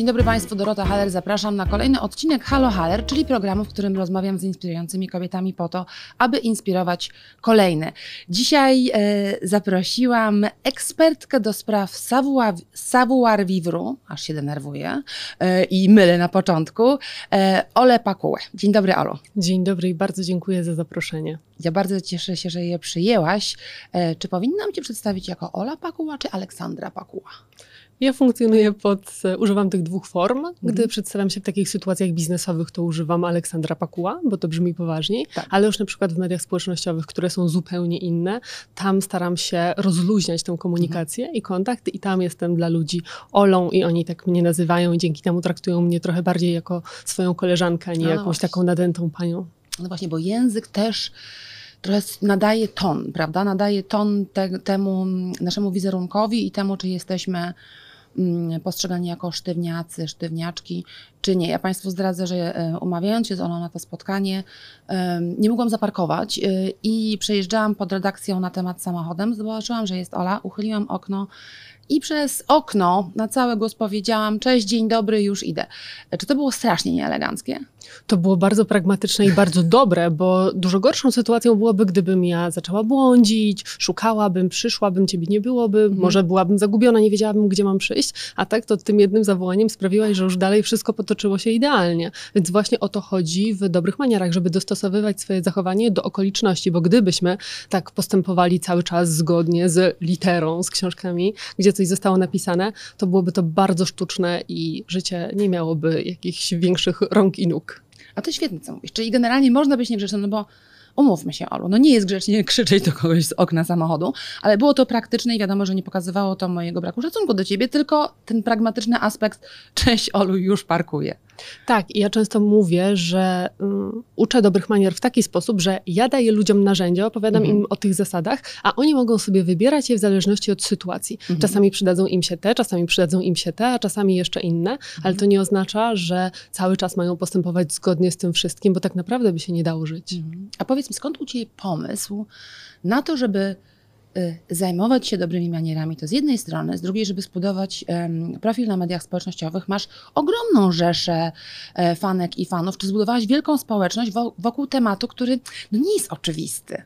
Dzień dobry Państwu, Dorota Haller. Zapraszam na kolejny odcinek Halo Haller, czyli programu, w którym rozmawiam z inspirującymi kobietami po to, aby inspirować kolejne. Dzisiaj e, zaprosiłam ekspertkę do spraw savoir- savoir-vivre, aż się denerwuję e, i mylę na początku, e, Ole Pakułę. Dzień dobry, Olu. Dzień dobry i bardzo dziękuję za zaproszenie. Ja bardzo cieszę się, że je przyjęłaś. E, czy powinnam Cię przedstawić jako Ola Pakuła, czy Aleksandra Pakuła? Ja funkcjonuję pod, e, używam tych dwóch form. Gdy Mhm. przedstawiam się w takich sytuacjach biznesowych, to używam Aleksandra Pakuła, bo to brzmi poważniej, Tak. ale już na przykład w mediach społecznościowych, które są zupełnie inne, tam staram się rozluźniać tę komunikację Mhm. i kontakt i tam jestem dla ludzi Olą i oni tak mnie nazywają i dzięki temu traktują mnie trochę bardziej jako swoją koleżankę, a nie No jakąś właśnie. taką nadętą panią. No właśnie, bo język też trochę nadaje ton, prawda? Nadaje ton te, temu naszemu wizerunkowi i temu, czy jesteśmy postrzegani jako sztywniacy, sztywniaczki, czy nie. Ja Państwu zdradzę, że e, umawiając się z Olą na to spotkanie, nie mogłam zaparkować e, i przejeżdżałam pod redakcją na temat samochodem. Zobaczyłam, że jest Ola, uchyliłam okno i przez okno na cały głos powiedziałam: Cześć, dzień dobry, już idę. E, Czy to było strasznie nieeleganckie? To było bardzo pragmatyczne i bardzo dobre, bo dużo gorszą sytuacją byłoby, gdybym ja zaczęła błądzić, szukałabym, przyszłabym, ciebie nie byłoby, Mhm. może byłabym zagubiona, nie wiedziałabym, gdzie mam przyjść, a tak to tym jednym zawołaniem sprawiłaś, że już dalej wszystko potoczyło się idealnie. Więc właśnie o to chodzi w dobrych manierach, żeby dostosowywać swoje zachowanie do okoliczności, bo gdybyśmy tak postępowali cały czas zgodnie z literą, z książkami, gdzie coś zostało napisane, to byłoby to bardzo sztuczne i życie nie miałoby jakichś większych rąk i nóg. A to świetnie, co mówisz. Czyli generalnie można być niegrzecznym, no bo umówmy się, Olu, no nie jest grzecznie krzyczeć do kogoś z okna samochodu, ale było to praktyczne i wiadomo, że nie pokazywało to mojego braku szacunku do ciebie, tylko ten pragmatyczny aspekt, cześć Olu, już parkuję. Tak, i ja często mówię, że um, uczę dobrych manier w taki sposób, że ja daję ludziom narzędzia, opowiadam Mhm. im o tych zasadach, a oni mogą sobie wybierać je w zależności od sytuacji. Mhm. Czasami przydadzą im się te, czasami przydadzą im się te, a czasami jeszcze inne, ale to nie oznacza, że cały czas mają postępować zgodnie z tym wszystkim, bo tak naprawdę by się nie dało żyć. Mhm. A powiedz mi, skąd u ciebie pomysł na to, żeby zajmować się dobrymi manierami, to z jednej strony, z drugiej, żeby zbudować profil na mediach społecznościowych, masz ogromną rzeszę e, fanek i fanów, czy zbudowałaś wielką społeczność wo- wokół tematu, który no, nie jest oczywisty.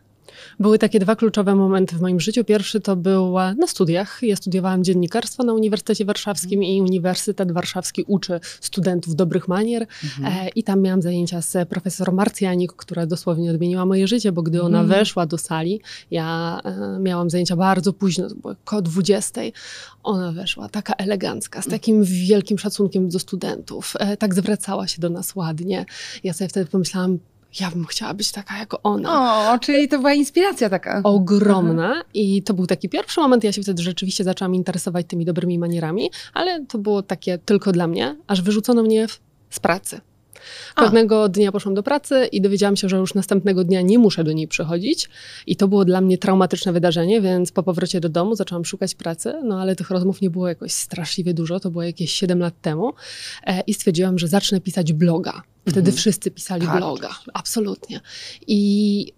Były takie dwa kluczowe momenty w moim życiu. Pierwszy to był e, na studiach. Ja studiowałam dziennikarstwo na Uniwersytecie Warszawskim i Uniwersytet Warszawski uczy studentów dobrych manier. E, I tam miałam zajęcia z profesor Marcjanik, która dosłownie odmieniła moje życie, bo gdy ona Mm. weszła do sali, ja e, miałam zajęcia bardzo późno, to było koło 20. Ona weszła taka elegancka, z takim wielkim szacunkiem do studentów. Tak zwracała się do nas ładnie. Ja sobie wtedy pomyślałam, ja bym chciała być taka jak ona O, czyli to była inspiracja taka. ogromna i to był taki pierwszy moment, ja się wtedy rzeczywiście zaczęłam interesować tymi dobrymi manierami, ale to było takie tylko dla mnie, aż wyrzucono mnie w, z pracy. A. Pewnego dnia poszłam do pracy i dowiedziałam się, że już następnego dnia nie muszę do niej przychodzić i to było dla mnie traumatyczne wydarzenie, więc po powrocie do domu zaczęłam szukać pracy, no ale tych rozmów nie było jakoś straszliwie dużo, to było jakieś 7 lat temu e, i stwierdziłam, że zacznę pisać bloga. Wtedy Mhm. wszyscy pisali Tak, bloga, absolutnie. I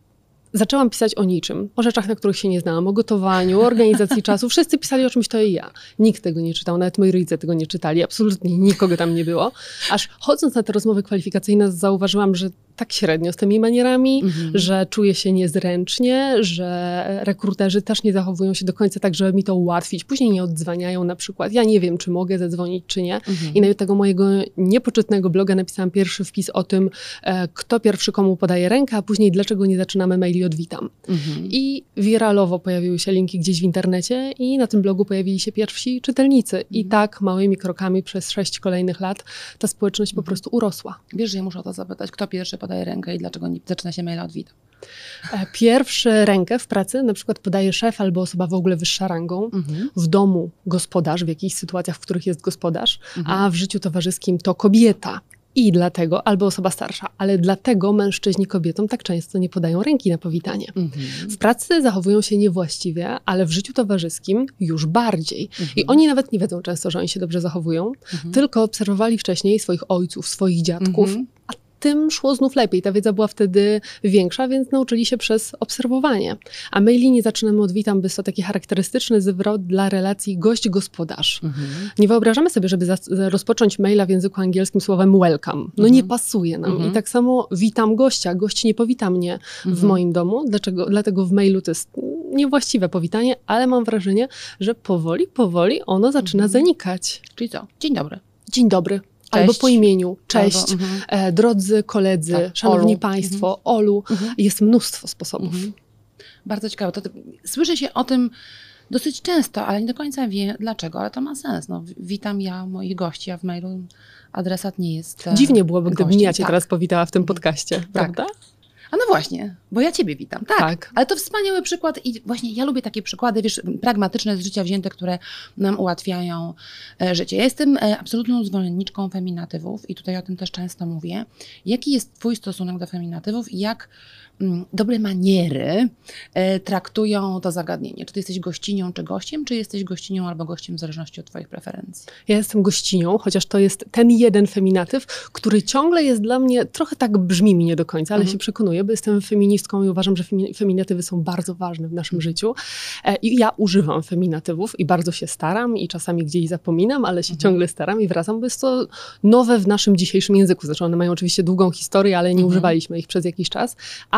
zaczęłam pisać o niczym, o rzeczach, na których się nie znałam, o gotowaniu, o organizacji czasu. Wszyscy pisali o czymś to i ja. Nikt tego nie czytał, nawet moi rodzice tego nie czytali, absolutnie nikogo tam nie było. Aż chodząc na te rozmowy kwalifikacyjne zauważyłam, że tak średnio z tymi manierami, Mhm. że czuję się niezręcznie, że rekruterzy też nie zachowują się do końca tak, żeby mi to ułatwić. Później nie odzwaniają na przykład. Ja nie wiem, czy mogę zadzwonić, czy nie. Mhm. I na tego mojego niepoczytnego bloga napisałam pierwszy wpis o tym, e, kto pierwszy komu podaje rękę, a później dlaczego nie zaczynamy maili od witam. Mhm. I wiralowo pojawiły się linki gdzieś w internecie i na tym blogu pojawili się pierwsi czytelnicy. I tak małymi krokami przez sześć kolejnych lat ta społeczność po prostu urosła. Wiesz, że ja muszę o to zapytać, kto pierwszy podaje rękę i dlaczego nie zaczyna się maila od witam. E, Pierwszy rękę w pracy na przykład podaje szef albo osoba w ogóle wyższa rangą. Mhm. W domu gospodarz, w jakichś sytuacjach, w których jest gospodarz, Mhm. a w życiu towarzyskim to kobieta. I dlatego, albo osoba starsza, ale dlatego mężczyźni kobietom tak często nie podają ręki na powitanie. Mhm. W pracy zachowują się niewłaściwie, ale w życiu towarzyskim już bardziej. Mhm. I oni nawet nie wiedzą często, że oni się dobrze zachowują, Mhm. tylko obserwowali wcześniej swoich ojców, swoich dziadków, Mhm. Tym szło znów lepiej. Ta wiedza była wtedy większa, więc nauczyli się przez obserwowanie. A mailini zaczynamy od witam, by to taki charakterystyczny zwrot dla relacji gość-gospodarz. Mhm. Nie wyobrażamy sobie, żeby rozpocząć maila w języku angielskim słowem welcome. No Mhm. nie pasuje nam. Mhm. I tak samo witam gościa. Gość nie powita mnie w Mhm. moim domu. Dlaczego? Dlatego w mailu to jest niewłaściwe powitanie, ale mam wrażenie, że powoli, powoli ono zaczyna Mhm. zanikać. Czyli co? Dzień dobry. Dzień dobry. Albo po imieniu. Cześć. Albo, mhm. E, drodzy koledzy, Tak, szanowni Olu. państwo, Olu. Mhm. Jest mnóstwo sposobów. Mhm. Bardzo ciekawe. To, to, słyszy się o tym dosyć często, ale nie do końca wie dlaczego, ale to ma sens. No, witam ja moich gości, a w mailu adresat nie jest. e, Dziwnie byłoby, gdybym gościem. ja cię tak. teraz powitała w tym podcaście, prawda? A no właśnie, bo ja ciebie witam. Tak. Tak. Ale to wspaniały przykład i właśnie ja lubię takie przykłady, wiesz, pragmatyczne z życia wzięte, które nam ułatwiają e, życie. Ja jestem e, absolutną zwolenniczką feminatywów i tutaj o tym też często mówię. Jaki jest twój stosunek do feminatywów i jak dobre maniery e, traktują to zagadnienie? Czy ty jesteś gościnią czy gościem, czy jesteś gościnią albo gościem w zależności od twoich preferencji? Ja jestem gościnią, chociaż to jest ten jeden feminatyw, który ciągle jest dla mnie, trochę tak brzmi mi nie do końca, ale Mhm. się przekonuję, bo jestem feministką i uważam, że femi- feminatywy są bardzo ważne w naszym życiu. E, I ja używam feminatywów i bardzo się staram i czasami gdzieś zapominam, ale się Mhm. ciągle staram i wracam, bo jest to nowe w naszym dzisiejszym języku. Znaczy one mają oczywiście długą historię, ale nie Mhm. używaliśmy ich przez jakiś czas,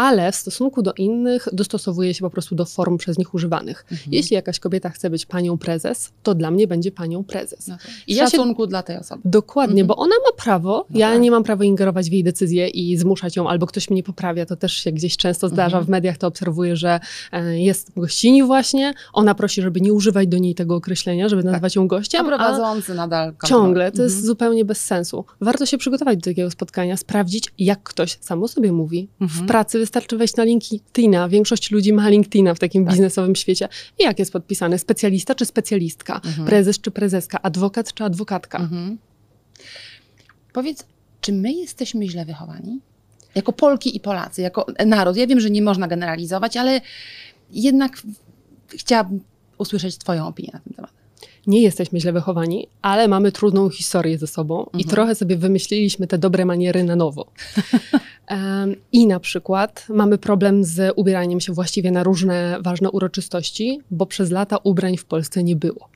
ale w stosunku do innych dostosowuję się po prostu do form przez nich używanych. Mhm. Jeśli jakaś kobieta chce być panią prezes, to dla mnie będzie panią prezes. No to I ja się- szacunku dla tej osoby. Dokładnie, Mhm. bo ona ma prawo, No ja tak. nie mam prawa ingerować w jej decyzje i zmuszać ją, albo ktoś mnie poprawia, to też się gdzieś często zdarza, Mhm. w mediach to obserwuję, że e, jest gościni właśnie, ona prosi, żeby nie używać do niej tego określenia, żeby nazywać ją A gościem, a prowadzący nadal ciągle, to jest Mhm. zupełnie bez sensu. Warto się przygotować do takiego spotkania, sprawdzić, jak ktoś sam o sobie mówi. Mhm. W pracy wystarczy wejść na LinkedIna, większość ludzi ma LinkedIna w takim Tak. biznesowym świecie. I jak jest podpisany? Specjalista czy specjalistka? Mhm. Prezes czy prezeska? Adwokat czy adwokatka? Mhm. Powiedz, czy my jesteśmy źle wychowani? Jako Polki i Polacy, jako naród. Ja wiem, że nie można generalizować, ale jednak chciałabym usłyszeć Twoją opinię na ten temat. Nie jesteśmy źle wychowani, ale mamy trudną historię ze sobą i Mhm. trochę sobie wymyśliliśmy te dobre maniery na nowo. Em, I na przykład mamy problem z ubieraniem się właściwie na różne ważne uroczystości, bo przez lata ubrań w Polsce nie było.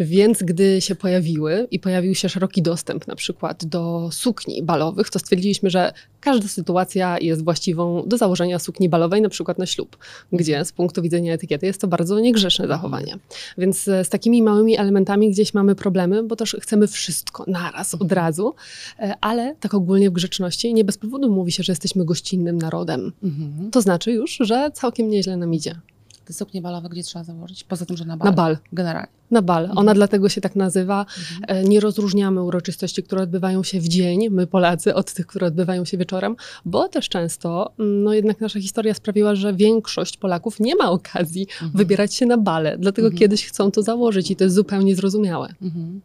Więc gdy się pojawiły i pojawił się szeroki dostęp na przykład do sukni balowych, to stwierdziliśmy, że każda sytuacja jest właściwą do założenia sukni balowej, na przykład na ślub, gdzie z punktu widzenia etykiety jest to bardzo niegrzeczne zachowanie. Więc e, z takimi małymi elementami gdzieś mamy problemy, bo też chcemy wszystko naraz, od razu, e, ale tak ogólnie w grzeczności nie bez powodu mówi się, że jesteśmy gościnnym narodem. Mhm. To znaczy już, że całkiem nieźle nam idzie. Te suknie balowe gdzie trzeba założyć? Poza tym, że na bal. Na bal. Generalnie. Na bal. Ona Mhm. dlatego się tak nazywa. Mhm. E, Nie rozróżniamy uroczystości, które odbywają się w dzień, my Polacy, od tych, które odbywają się wieczorem, bo też często, mm, no jednak nasza historia sprawiła, że większość Polaków nie ma okazji Mhm. wybierać się na bale, dlatego Mhm. kiedyś chcą to założyć i to jest zupełnie zrozumiałe. Mhm.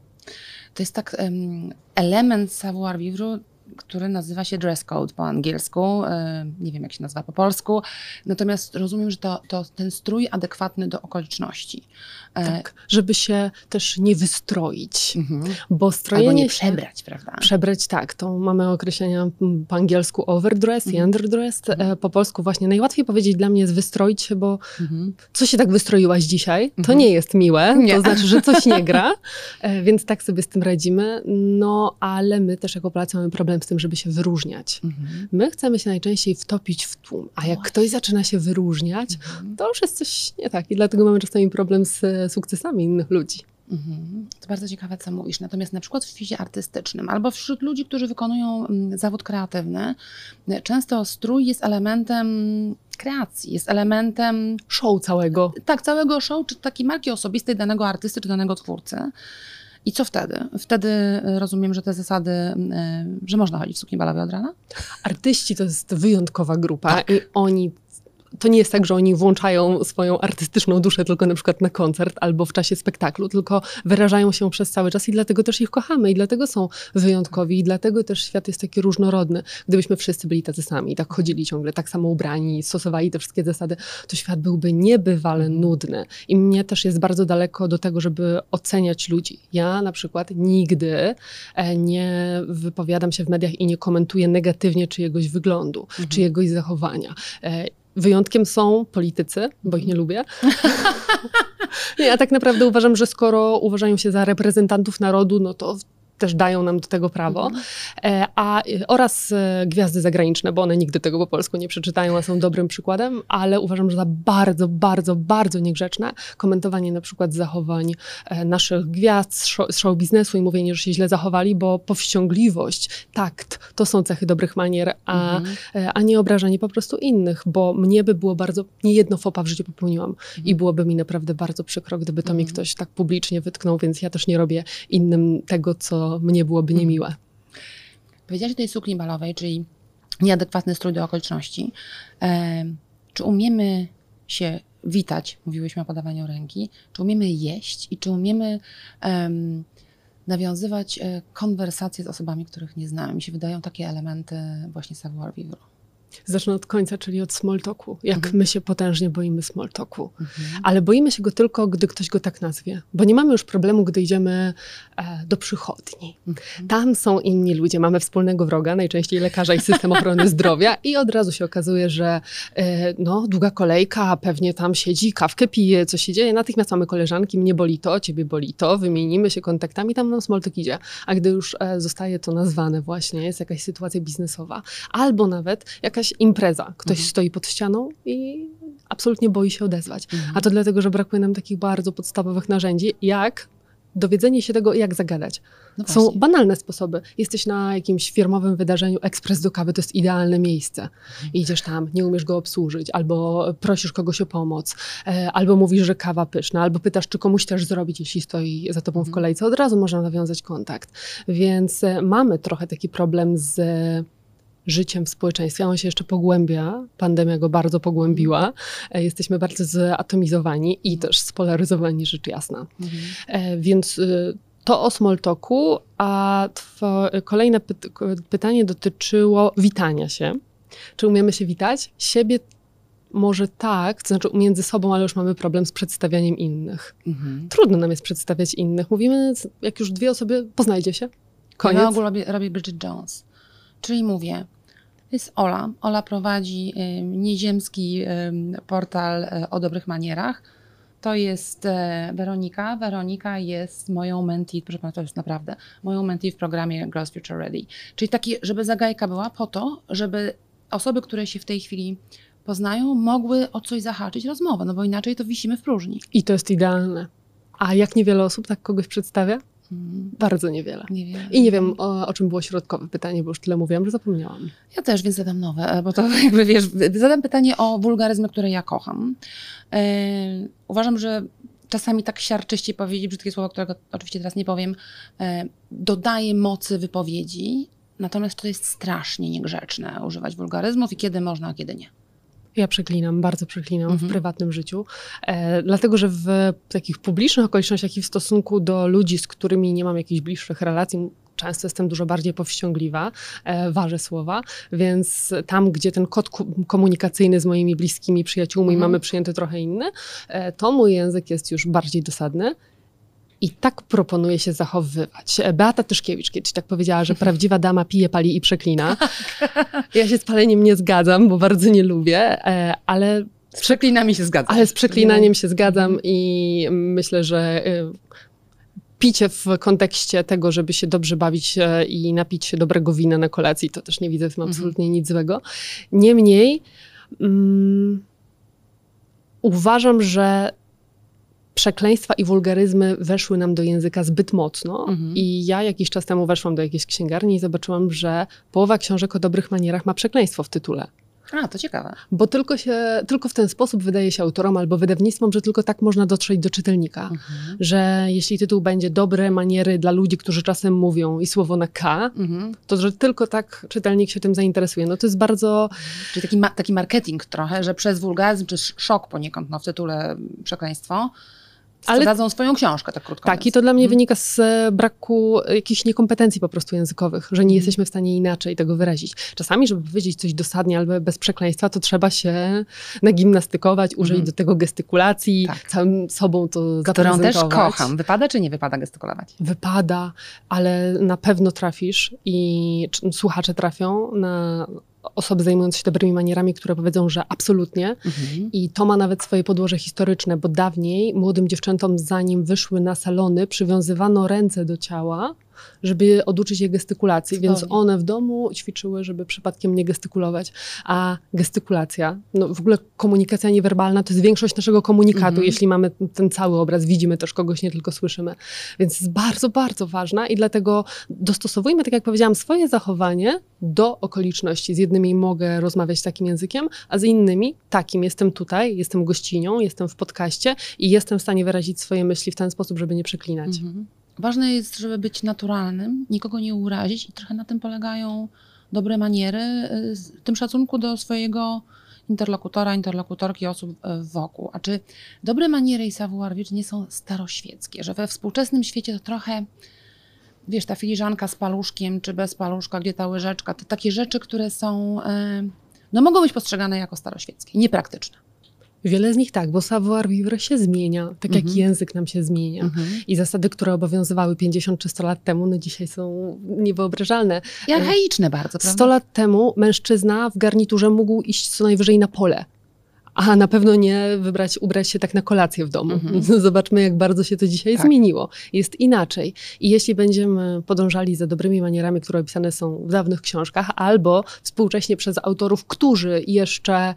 To jest tak em, element savoir vivre, który nazywa się dress code po angielsku. e, Nie wiem, jak się nazywa po polsku. Natomiast rozumiem, że to, to ten strój adekwatny do okoliczności. E, Tak, żeby się też nie wystroić, mhm. bo Albo strojenie nie się- przebrać, prawda? Przebrać tak, to mamy określenia po angielsku overdress i Mhm. underdress. Mhm. E, Po polsku właśnie najłatwiej powiedzieć dla mnie jest wystroić się, bo Mhm. co się tak wystroiłaś dzisiaj, to Mhm. nie jest miłe, Nie. to znaczy, że coś nie gra, więc tak sobie z tym radzimy. No, ale my też jako Polacy mamy problem z tym, żeby się wyróżniać. Mhm. My chcemy się najczęściej wtopić w tłum, a jak Właśnie. ktoś zaczyna się wyróżniać, Mhm. to już jest coś nie tak i dlatego mamy czasami problem z e, sukcesami innych ludzi. Mhm. To bardzo ciekawe, co mówisz. Natomiast na przykład w świecie artystycznym albo wśród ludzi, którzy wykonują mm, zawód kreatywny, y, często strój jest elementem kreacji, jest elementem Show całego. tak, całego show, czy takiej marki osobistej danego artysty, czy danego twórcy. I co wtedy? Wtedy y, rozumiem, że te zasady, y, że można chodzić w sukni balowej od rana? Artyści to jest wyjątkowa grupa Tak. i oni to nie jest tak, że oni włączają swoją artystyczną duszę tylko na przykład na koncert albo w czasie spektaklu, tylko wyrażają się przez cały czas i dlatego też ich kochamy i dlatego są wyjątkowi i dlatego też świat jest taki różnorodny. Gdybyśmy wszyscy byli tacy sami, tak chodzili ciągle, tak samo ubrani, stosowali te wszystkie zasady, to świat byłby niebywale nudny. I mnie też jest bardzo daleko do tego, żeby oceniać ludzi. Ja na przykład nigdy e, nie wypowiadam się w mediach i nie komentuję negatywnie czyjegoś wyglądu, mhm. czyjegoś zachowania. Wyjątkiem są politycy, bo ich nie lubię. nie, a tak naprawdę uważam, że skoro uważają się za reprezentantów narodu, no to też dają nam do tego prawo, mhm. E, a, oraz e, gwiazdy zagraniczne, bo one nigdy tego po polsku nie przeczytają, a są dobrym przykładem, ale uważam, że za bardzo, bardzo, bardzo niegrzeczne komentowanie na przykład zachowań e, naszych gwiazd z show biznesu i mówienie, że się źle zachowali, bo powściągliwość, takt, to są cechy dobrych manier, a, mhm. a nie obrażanie po prostu innych, bo mnie by było bardzo, nie jedno fopa w życiu popełniłam mhm. i byłoby mi naprawdę bardzo przykro, gdyby to mi mhm. ktoś tak publicznie wytknął, więc ja też nie robię innym tego, co mnie byłoby mhm. niemiłe. Powiedziałaś o tej sukni balowej, czyli nieadekwatny strój do okoliczności. E, czy umiemy się witać, mówiłyśmy o podawaniu ręki, czy umiemy jeść i czy umiemy um, nawiązywać e, konwersacje z osobami, których nie znamy. Mi się wydają takie elementy właśnie savoir vivre. Zacznę od końca, czyli od small talku. Jak mhm. my się potężnie boimy small talku. Mhm. Ale boimy się go tylko, gdy ktoś go tak nazwie. Bo nie mamy już problemu, gdy idziemy e, do przychodni. Mhm. Tam są inni ludzie, mamy wspólnego wroga, najczęściej lekarza i system ochrony zdrowia i od razu się okazuje, że e, no, długa kolejka, pewnie tam siedzi, kawkę pije, co się dzieje. Natychmiast mamy koleżanki, mnie boli to, ciebie boli to, wymienimy się kontaktami, tam nam small talk idzie. A gdy już e, zostaje to nazwane właśnie, jest jakaś sytuacja biznesowa, albo nawet jakaś jakaś impreza. Ktoś mhm. stoi pod ścianą i absolutnie boi się odezwać. Mhm. A to dlatego, że brakuje nam takich bardzo podstawowych narzędzi, jak dowiedzenie się tego, jak zagadać. No Są banalne sposoby. Jesteś na jakimś firmowym wydarzeniu, ekspres do kawy to jest idealne miejsce. Mhm. Idziesz tam, nie umiesz go obsłużyć, albo prosisz kogoś o pomoc, e, albo mówisz, że kawa pyszna, albo pytasz, czy komuś też zrobić, jeśli stoi za tobą w mhm. kolejce. Od razu można nawiązać kontakt. Więc e, mamy trochę taki problem z życiem w społeczeństwie. On się jeszcze pogłębia, pandemia go bardzo pogłębiła. E, jesteśmy bardzo zatomizowani i też spolaryzowani, rzecz jasna. Mhm. E, więc y, to o Smoltoku, a kolejne pytanie dotyczyło witania się. Czy umiemy się witać? Siebie może tak, to znaczy między sobą, ale już mamy problem z przedstawianiem innych. Mhm. Trudno nam jest przedstawiać innych. Mówimy, jak już dwie osoby, poznajcie się. Koniec. Ja w ogóle robię, robię Bridget Jones. Czyli mówię, jest Ola. Ola prowadzi nieziemski portal y, o dobrych manierach. To jest Weronika. Weronika jest moją mentee, proszę pana, to jest naprawdę moją mentee w programie Girls Future Ready. Czyli taki, żeby zagajka była po to, żeby osoby, które się w tej chwili poznają, mogły o coś zahaczyć rozmowę, no bo inaczej to wisimy w próżni. I to jest idealne. A jak niewiele osób tak kogoś przedstawia? Bardzo niewiele. niewiele. I nie wiem, o, o, czym było środkowe pytanie, bo już tyle mówiłam, że zapomniałam. Ja też, więc zadam nowe, e, bo to jakby wiesz, zadam pytanie o wulgaryzmy, które ja kocham. Yy, uważam, że czasami tak siarczyście powiedzieć brzydkie słowo, którego oczywiście teraz nie powiem, yy, dodaje mocy wypowiedzi, natomiast to jest strasznie niegrzeczne używać wulgaryzmów i kiedy można, a kiedy nie. Ja przeklinam, bardzo przeklinam mhm. w prywatnym życiu, e, dlatego że w takich publicznych okolicznościach i w stosunku do ludzi, z którymi nie mam jakichś bliższych relacji, często jestem dużo bardziej powściągliwa, e, ważę słowa, więc tam, gdzie ten kod komunikacyjny z moimi bliskimi przyjaciółmi mhm. mamy przyjęty trochę inny, e, to mój język jest już bardziej dosadny. I tak proponuje się zachowywać. Beata Tyszkiewicz kiedyś tak powiedziała, że prawdziwa dama pije, pali i przeklina. Ja się z paleniem nie zgadzam, bo bardzo nie lubię, e, ale... Z przeklinami się zgadzam. Ale z przeklinaniem się zgadzam i myślę, że e, picie w kontekście tego, żeby się dobrze bawić e, i napić się dobrego wina na kolacji, to też nie widzę w tym mhm. absolutnie mhm. nic złego. Niemniej um, uważam, że przekleństwa i wulgaryzmy weszły nam do języka zbyt mocno. Mhm. I ja jakiś czas temu weszłam do jakiejś księgarni i zobaczyłam, że połowa książek o dobrych manierach ma przekleństwo w tytule. A, to ciekawe. Bo tylko, się, tylko w ten sposób wydaje się autorom albo wydawnictwom, że tylko tak można dotrzeć do czytelnika. Mhm. Że jeśli tytuł będzie dobre maniery dla ludzi, którzy czasem mówią i słowo na K, Mhm. to że tylko tak czytelnik się tym zainteresuje. No to jest bardzo Czyli taki, ma, taki marketing trochę, że przez wulgaryzm czy sz- szok poniekąd no, w tytule przekleństwo Ale- sprzedadzą swoją książkę, tak krótko Tak, i to dla mnie Mhm. wynika z e, braku jakichś niekompetencji po prostu językowych, że nie Mhm. jesteśmy w stanie inaczej tego wyrazić. Czasami, żeby powiedzieć coś dosadnie albo bez przekleństwa, to trzeba się nagimnastykować, użyć Mhm. do tego gestykulacji, Tak. całym sobą to Którą też kocham. Wypada czy nie wypada gestykulować? Wypada, ale na pewno trafisz i słuchacze trafią na osoby zajmujące się dobrymi manierami, które powiedzą, że absolutnie. Mhm. I to ma nawet swoje podłoże historyczne, bo dawniej młodym dziewczętom, zanim wyszły na salony, przywiązywano ręce do ciała, żeby oduczyć je gestykulacji, więc one w domu ćwiczyły, żeby przypadkiem nie gestykulować. A gestykulacja, no w ogóle komunikacja niewerbalna to jest większość naszego komunikatu. Mhm. Jeśli mamy ten cały obraz, widzimy też kogoś, nie tylko słyszymy. Więc jest bardzo, bardzo ważna i dlatego dostosowujmy, tak jak powiedziałam, swoje zachowanie do okoliczności. Z jednymi mogę rozmawiać takim językiem, a z innymi takim. Jestem tutaj, jestem gościnią, jestem w podcaście i jestem w stanie wyrazić swoje myśli w ten sposób, żeby nie przeklinać. Mhm. Ważne jest, żeby być naturalnym, nikogo nie urazić i trochę na tym polegają dobre maniery, y, w tym szacunku do swojego interlokutora, interlokutorki, osób y, wokół. A czy dobre maniery i savoir vivre nie są staroświeckie, że we współczesnym świecie to trochę, wiesz, ta filiżanka z paluszkiem czy bez paluszka, gdzie ta łyżeczka, to takie rzeczy, które są, y, no mogą być postrzegane jako staroświeckie, niepraktyczne. Wiele z nich tak, bo savoir vivre się zmienia, tak jak Mhm. język nam się zmienia. I zasady, które obowiązywały 50 czy 100 lat temu, no dzisiaj są niewyobrażalne. I archaiczne bardzo, prawda? 100 lat temu mężczyzna w garniturze mógł iść co najwyżej na pole. A na pewno nie wybrać, ubrać się tak na kolację w domu. Mhm. Zobaczmy, jak bardzo się to dzisiaj Tak. zmieniło. Jest inaczej. I jeśli będziemy podążali za dobrymi manierami, które opisane są w dawnych książkach, albo współcześnie przez autorów, którzy jeszcze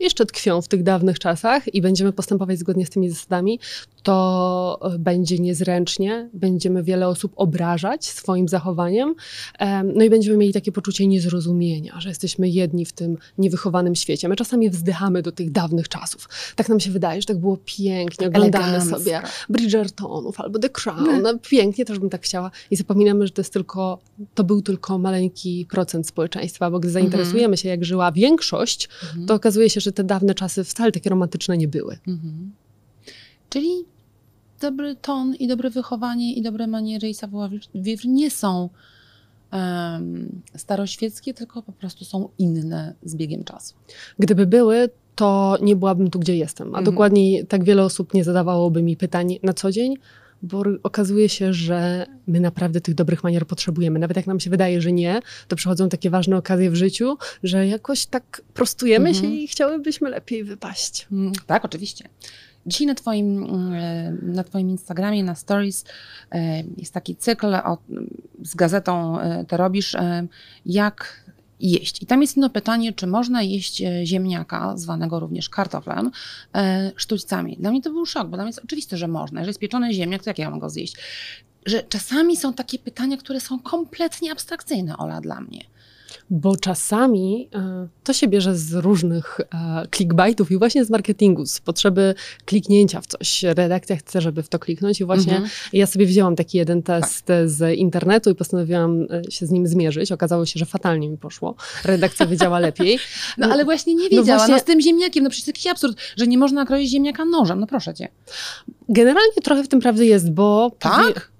jeszcze tkwią w tych dawnych czasach i będziemy postępować zgodnie z tymi zasadami, to e, będzie niezręcznie, będziemy wiele osób obrażać swoim zachowaniem, em, no i będziemy mieli takie poczucie niezrozumienia, że jesteśmy jedni w tym niewychowanym świecie. My czasami wzdychamy do tych dawnych czasów. Tak nam się wydaje, że tak było pięknie, oglądamy Elegancko. sobie Bridgertonów albo The Crown, no, pięknie, też bym tak chciała. I zapominamy, że to jest tylko, to był tylko maleńki procent społeczeństwa, bo gdy zainteresujemy się, jak żyła większość, Mhm. to okazuje się, że te dawne czasy wcale takie romantyczne nie były. Mhm. Czyli dobry ton i dobre wychowanie i dobre maniery i savoir vivre nie są em, staroświeckie, tylko po prostu są inne z biegiem czasu. Gdyby były, to nie byłabym tu, gdzie jestem. A Mhm. dokładniej tak wiele osób nie zadawałoby mi pytań na co dzień, bo okazuje się, że my naprawdę tych dobrych manier potrzebujemy. Nawet jak nam się wydaje, że nie, to przychodzą takie ważne okazje w życiu, że jakoś tak prostujemy Mhm. się i chciałybyśmy lepiej wypaść. Mm, Tak, oczywiście. Dzisiaj na twoim, mm, na twoim Instagramie, na Stories e, jest taki cykl o, z gazetą e, Ty robisz, e, jak jeść. I tam jest jedno pytanie, czy można jeść e, ziemniaka, zwanego również kartoflem, e, sztućcami. Dla mnie to był szok, bo dla mnie jest oczywiste, że można. Jeżeli jest pieczony ziemniak, to jak ja mam go zjeść? Że czasami są takie pytania, które są kompletnie abstrakcyjne, Ola, dla mnie. Bo czasami e, to się bierze z różnych e, clickbaitów i właśnie z marketingu, z potrzeby kliknięcia w coś. Redakcja chce, żeby w to kliknąć i właśnie Mhm. ja sobie wzięłam taki jeden test z internetu i postanowiłam się z nim zmierzyć. Okazało się, że fatalnie mi poszło. Redakcja wiedziała lepiej. No ale właśnie nie no wiedziała, no, właśnie- z tym ziemniakiem, no przecież to jakiś absurd, że nie można kroić ziemniaka nożem, no proszę cię. Generalnie trochę w tym prawdy jest, bo Tak?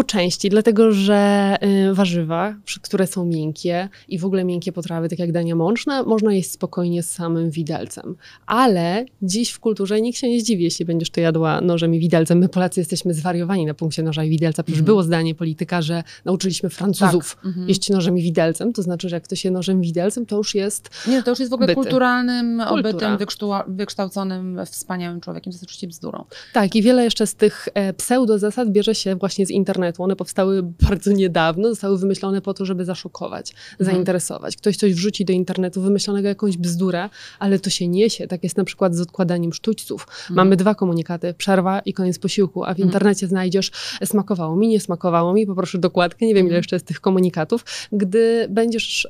Po części, dlatego że y, warzywa, które są miękkie i w ogóle miękkie potrawy, tak jak dania mączne, można jeść spokojnie z samym widelcem. Ale dziś w kulturze nikt się nie zdziwi, jeśli będziesz to jadła nożem i widelcem. My Polacy jesteśmy zwariowani na punkcie noża i widelca. Przecież Mhm. było zdanie polityka, że nauczyliśmy Francuzów Tak. Mhm. jeść nożem i widelcem. To znaczy, że jak ktoś je nożem i widelcem, to już jest Nie, to już jest w ogóle Byty. kulturalnym, Kultura. wykształa- wykształconym, wspaniałym człowiekiem. To jest oczywiście bzdurą. Tak, i wiele jeszcze z tych e, pseudo zasad bierze się właśnie z internetu. One powstały bardzo niedawno, zostały wymyślone po to, żeby zaszokować, Mhm. zainteresować. Ktoś coś wrzuci do internetu, wymyślonego jakąś bzdurę, ale to się niesie. Tak jest na przykład z odkładaniem sztućców. Mhm. Mamy dwa komunikaty, przerwa i koniec posiłku, a w Mhm. internecie znajdziesz smakowało mi, nie smakowało mi, poproszę dokładkę, nie wiem ile jeszcze jest tych komunikatów. Gdy będziesz,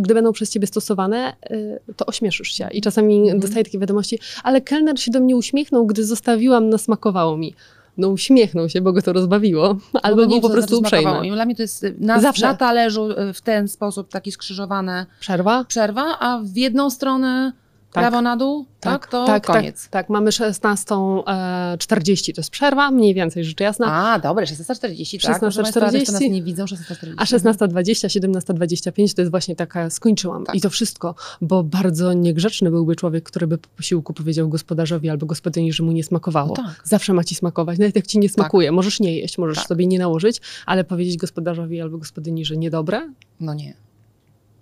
gdy będą przez ciebie stosowane, y, to ośmieszysz się. I czasami dostaję takie wiadomości, ale kelner się do mnie uśmiechnął, gdy zostawiłam, nasmakowało mi. No uśmiechnął się, bo go to rozbawiło, albo był po prostu uprzejmy. I Dla mnie to jest y, na, Zawsze. na talerzu y, w ten sposób taki skrzyżowane Przerwa? przerwa, a w jedną stronę Tak. prawo na dół, tak, to tak, koniec. Tak, tak, mamy 16.40, to jest przerwa, mniej więcej rzecz jasna. A, dobra, 16.40, tak. Proszę 16:40. Państwa, reszta nas nie widzą, 16.40. A 16.20, 17.25 to jest właśnie taka, skończyłam. Tak. I to wszystko, bo bardzo niegrzeczny byłby człowiek, który by po posiłku powiedział gospodarzowi albo gospodyni, że mu nie smakowało. No tak. Zawsze ma ci smakować, nawet jak ci nie smakuje. Możesz nie jeść, możesz Tak. sobie nie nałożyć, ale powiedzieć gospodarzowi albo gospodyni, że niedobre, No nie.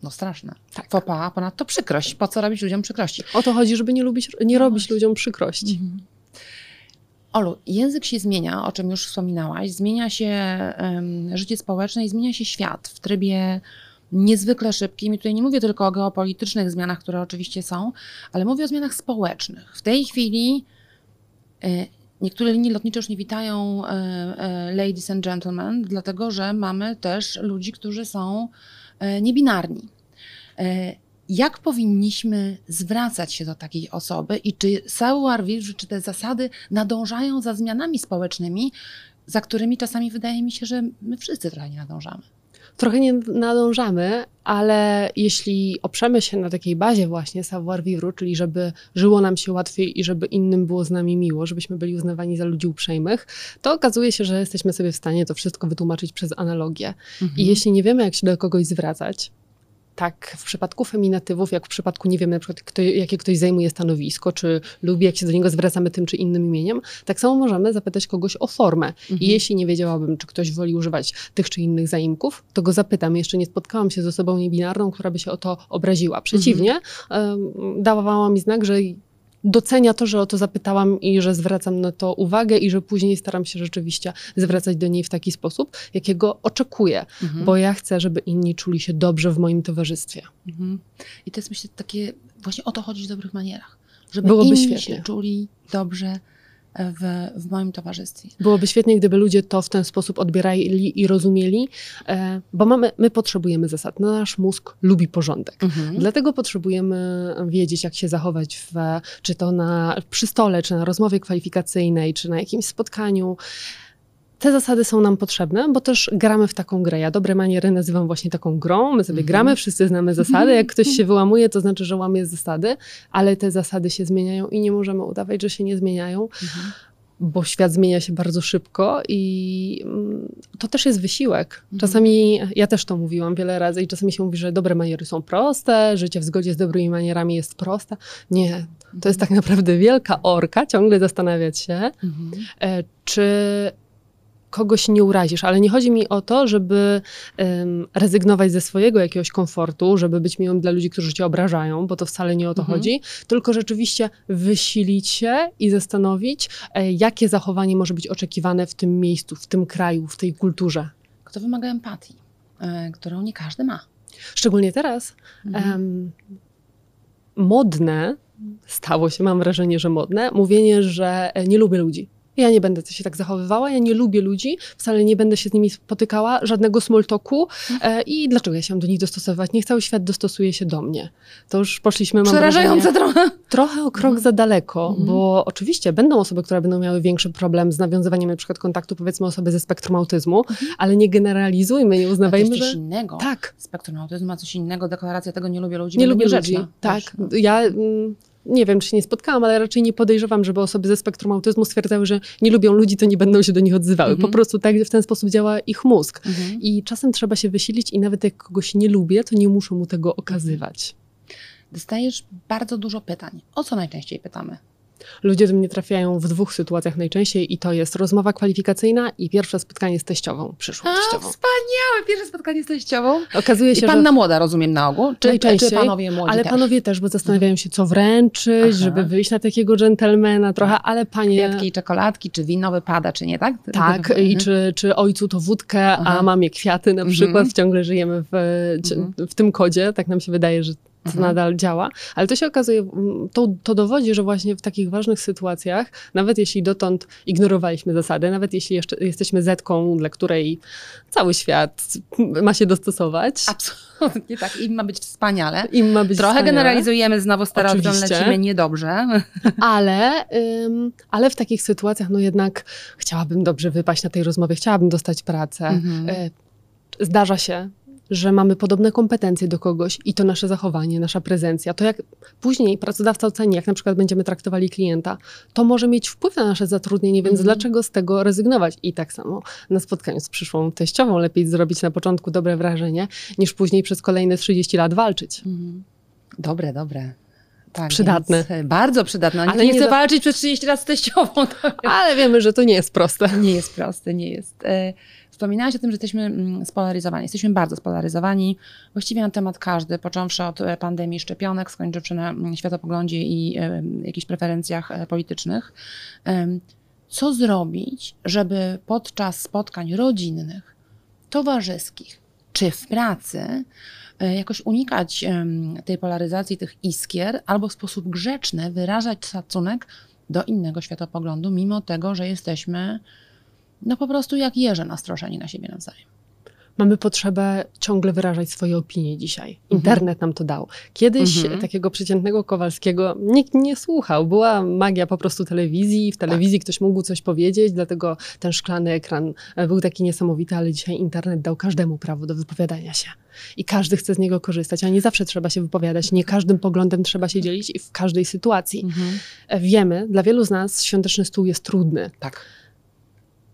No straszne. Tak. Fopa, a ponadto przykrość. Po co robić ludziom przykrości? o to chodzi, żeby nie, lubić, nie No robić właśnie. ludziom przykrości. Mhm. Olu, język się zmienia, o czym już wspominałaś. Zmienia się em, życie społeczne i zmienia się świat w trybie niezwykle szybkim. I tutaj nie mówię tylko o geopolitycznych zmianach, które oczywiście są, ale mówię o zmianach społecznych. W tej chwili e, niektóre linie lotnicze już nie witają e, e, ladies and gentlemen, dlatego że mamy też ludzi, którzy są niebinarni. E, jak powinniśmy zwracać się do takiej osoby i czy savoir vivre, czy te zasady nadążają za zmianami społecznymi, za którymi czasami wydaje mi się, że my wszyscy trochę nie nadążamy. Trochę nie nadążamy, ale jeśli oprzemy się na takiej bazie właśnie savoir vivre, czyli żeby żyło nam się łatwiej i żeby innym było z nami miło, żebyśmy byli uznawani za ludzi uprzejmych, to okazuje się, że jesteśmy sobie w stanie to wszystko wytłumaczyć przez analogię. I jeśli nie wiemy, jak się do kogoś zwracać, tak w przypadku feminatywów, jak w przypadku nie wiemy, na przykład, kto, jakie ktoś zajmuje stanowisko, czy lubi, jak się do niego zwracamy tym czy innym imieniem, tak samo możemy zapytać kogoś o formę. Mhm. I jeśli nie wiedziałabym, czy ktoś woli używać tych czy innych zaimków, to go zapytam. Jeszcze nie spotkałam się z osobą niebinarną, która by się o to obraziła. Przeciwnie, em, dawała mi znak, że docenia to, że o to zapytałam i że zwracam na to uwagę i że później staram się rzeczywiście zwracać do niej w taki sposób, jakiego oczekuję, Mhm. bo ja chcę, żeby inni czuli się dobrze w moim towarzystwie. Mhm. I to jest myślę takie, właśnie o to chodzi w dobrych manierach. Żeby Byłoby inni świetnie. się czuli dobrze w, w moim towarzystwie. Byłoby świetnie, gdyby ludzie to w ten sposób odbierali i rozumieli, e, bo mamy, my potrzebujemy zasad. Nasz mózg lubi porządek. Mhm. Dlatego potrzebujemy wiedzieć, jak się zachować, w, czy to na, przy stole, czy na rozmowie kwalifikacyjnej, czy na jakimś spotkaniu. Te zasady są nam potrzebne, bo też gramy w taką grę. Ja dobre maniery nazywam właśnie taką grą. My sobie Mhm. gramy, wszyscy znamy zasady. Jak ktoś się wyłamuje, to znaczy, że łamie zasady, ale te zasady się zmieniają i nie możemy udawać, że się nie zmieniają, Mhm. bo świat zmienia się bardzo szybko i mm, to też jest wysiłek. Mhm. Czasami, ja też to mówiłam wiele razy i czasami się mówi, że dobre maniery są proste, życie w zgodzie z dobrymi manierami jest proste. Nie, to jest tak naprawdę wielka orka, ciągle zastanawiać się, Mhm. e, czy kogoś nie urazisz, ale nie chodzi mi o to, żeby em, rezygnować ze swojego jakiegoś komfortu, żeby być miłym dla ludzi, którzy cię obrażają, bo to wcale nie o to Mhm. chodzi, tylko rzeczywiście wysilić się i zastanowić, e, jakie zachowanie może być oczekiwane w tym miejscu, w tym kraju, w tej kulturze. To wymaga empatii, e, którą nie każdy ma. Szczególnie teraz Mhm. em, modne, stało się, mam wrażenie, że modne, mówienie, że e, nie lubię ludzi. Ja nie będę się tak zachowywała, ja nie lubię ludzi, wcale nie będę się z nimi spotykała, żadnego small talku e, i dlaczego ja się mam do nich dostosować? Niech cały świat dostosuje się do mnie. To już poszliśmy, mam Przerażające wrażenie, trochę. trochę o krok Mhm. za daleko, Mhm. bo oczywiście będą osoby, które będą miały większy problem z nawiązywaniem na przykład kontaktu, powiedzmy osoby ze spektrum autyzmu, Mhm. ale nie generalizujmy, nie to uznawajmy, jest coś że... innego. Tak, Spektrum autyzmu ma coś innego. Deklaracja tego nie lubię ludzi. nie lubię niegrzeczna. Tak. Wiesz, no. Ja mm, nie wiem, czy się nie spotkałam, ale raczej nie podejrzewam, żeby osoby ze spektrum autyzmu stwierdzały, że nie lubią ludzi, to nie będą się do nich odzywały. Mhm. Po prostu tak w ten sposób działa ich mózg. Mhm. I czasem trzeba się wysilić i nawet jak kogoś nie lubię, to nie muszę mu tego okazywać. Dostajesz bardzo dużo pytań. O co najczęściej pytamy? Ludzie do mnie trafiają w dwóch sytuacjach najczęściej i to jest rozmowa kwalifikacyjna i pierwsze spotkanie z teściową, przyszłą A, teściową. wspaniałe! Pierwsze spotkanie z teściową. Okazuje się, I panna że... młoda, rozumiem na ogół? Czy, Najczęściej, czy panowie młodzi Ale też? panowie też, bo zastanawiają się, co wręczyć, Aha. żeby wyjść na takiego dżentelmena trochę, ale panie... Kwiatki i czekoladki, czy wino wypada, czy nie, tak? Tak, Mhm. i czy, czy ojcu to wódkę, Aha. a mamie kwiaty na Mhm. przykład. Ciągle żyjemy w, ci- Mhm. w tym kodzie, tak nam się wydaje, że to Mhm. nadal działa. Ale to się okazuje, mm, to, to dowodzi, że właśnie w takich ważnych sytuacjach, nawet jeśli dotąd ignorowaliśmy zasady, nawet jeśli jeszcze jesteśmy zetką, dla której cały świat ma się dostosować, Absolutnie tak. I ma być wspaniale. im ma być Trochę wspaniale. generalizujemy, znowu Oczywiście. lecimy niedobrze. Ale, ym, ale w takich sytuacjach, no jednak chciałabym dobrze wypaść na tej rozmowie, chciałabym dostać pracę. Mhm. Y, Zdarza się, że mamy podobne kompetencje do kogoś i to nasze zachowanie, nasza prezencja, to jak później pracodawca oceni, jak na przykład będziemy traktowali klienta, to może mieć wpływ na nasze zatrudnienie, więc Mhm. dlaczego z tego rezygnować? I tak samo na spotkaniu z przyszłą teściową lepiej zrobić na początku dobre wrażenie, niż później przez kolejne 30 lat walczyć. Mhm. Dobre, dobre. Tak, Przydatne. Bardzo przydatne. Ale nie, nie chcę za- walczyć przez 30 lat z teściową. Ale wiemy, że to nie jest proste. nie jest proste, nie jest. E, Wspominałaś o tym, że jesteśmy mm, spolaryzowani. Jesteśmy bardzo spolaryzowani. Właściwie na temat każdy, począwszy od e, pandemii szczepionek, skończywszy na mm, światopoglądzie i e, jakichś preferencjach e, politycznych. Co zrobić, żeby podczas spotkań rodzinnych, towarzyskich czy w pracy jakoś unikać tej polaryzacji, tych iskier, albo w sposób grzeczny wyrażać szacunek do innego światopoglądu, mimo tego, że jesteśmy no po prostu jak jeże nastroszeni na siebie nawzajem. Mamy potrzebę ciągle wyrażać swoje opinie dzisiaj. Mhm. Internet nam to dał. Kiedyś Mhm. takiego przeciętnego Kowalskiego nikt nie słuchał. Była magia po prostu telewizji. W telewizji Tak. ktoś mógł coś powiedzieć, dlatego ten szklany ekran e, był taki niesamowity, ale dzisiaj internet dał każdemu prawo do wypowiadania się. I każdy chce z niego korzystać, a nie zawsze trzeba się wypowiadać. Nie każdym poglądem trzeba się dzielić i w każdej sytuacji. E, Wiemy, dla wielu z nas świąteczny stół jest trudny. Tak.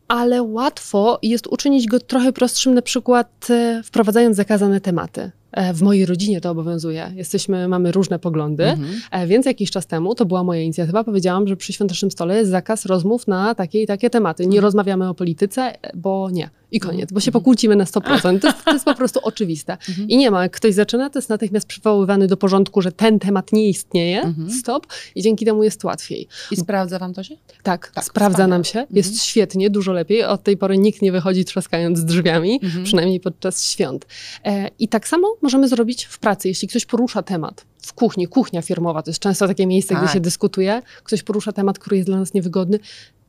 Ale łatwo jest uczynić go trochę prostszym, na przykład e, wprowadzając zakazane tematy. E, W mojej rodzinie to obowiązuje. Jesteśmy, mamy różne poglądy, Mhm. e, więc jakiś czas temu, to była moja inicjatywa, powiedziałam, że przy świątecznym stole jest zakaz rozmów na takie i takie tematy. Nie Mhm. rozmawiamy o polityce, bo nie. I koniec, bo się Mhm. pokłócimy na 100%. To jest, to jest po prostu oczywiste. Mhm. I nie ma, jak ktoś zaczyna, to jest natychmiast przywoływany do porządku, że ten temat nie istnieje, Mhm. stop, i dzięki temu jest łatwiej. I sprawdza wam to się? Tak, Tak, sprawdza wspaniale. nam się, jest świetnie, dużo lepiej. Od tej pory nikt nie wychodzi trzaskając drzwiami, przynajmniej podczas świąt. E, I tak samo możemy zrobić w pracy, jeśli ktoś porusza temat. W kuchni, kuchnia firmowa to jest często takie miejsce, Tak. gdzie się dyskutuje, ktoś porusza temat, który jest dla nas niewygodny.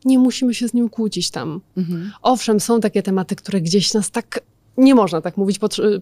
Nie musimy się z nim kłócić tam. Mhm. Owszem, są takie tematy, które gdzieś nas tak. Nie można tak mówić, potr-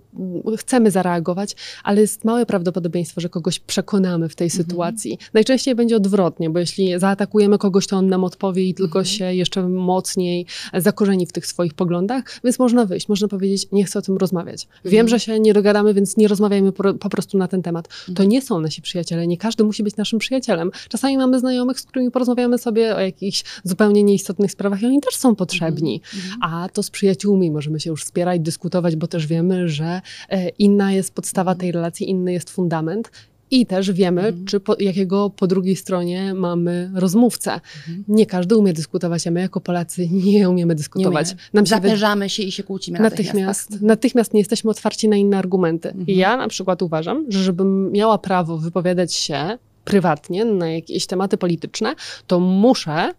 chcemy zareagować, ale jest małe prawdopodobieństwo, że kogoś przekonamy w tej Mhm. sytuacji. Najczęściej będzie odwrotnie, bo jeśli zaatakujemy kogoś, to on nam odpowie i tylko Mhm. się jeszcze mocniej zakorzeni w tych swoich poglądach, więc można wyjść, można powiedzieć, nie chcę o tym rozmawiać. Wiem, Mhm. że się nie dogadamy, więc nie rozmawiajmy po, po prostu na ten temat. To Mhm. nie są nasi przyjaciele, nie każdy musi być naszym przyjacielem. Czasami mamy znajomych, z którymi porozmawiamy sobie o jakichś zupełnie nieistotnych sprawach i oni też są potrzebni. Mhm. A to z przyjaciółmi możemy się już wspierać, dyskutować, bo też wiemy, że e, inna jest podstawa tej relacji, inny jest fundament. I też wiemy, Mhm. czy po, jakiego po drugiej stronie mamy rozmówcę. Mhm. Nie każdy umie dyskutować, a my jako Polacy nie umiemy dyskutować. umiemy. Wy- Zaperzamy się i się kłócimy natychmiast. natychmiast, tak? natychmiast nie jesteśmy otwarci na inne argumenty. Mhm. Ja na przykład uważam, że żebym miała prawo wypowiadać się prywatnie na jakieś tematy polityczne, to muszę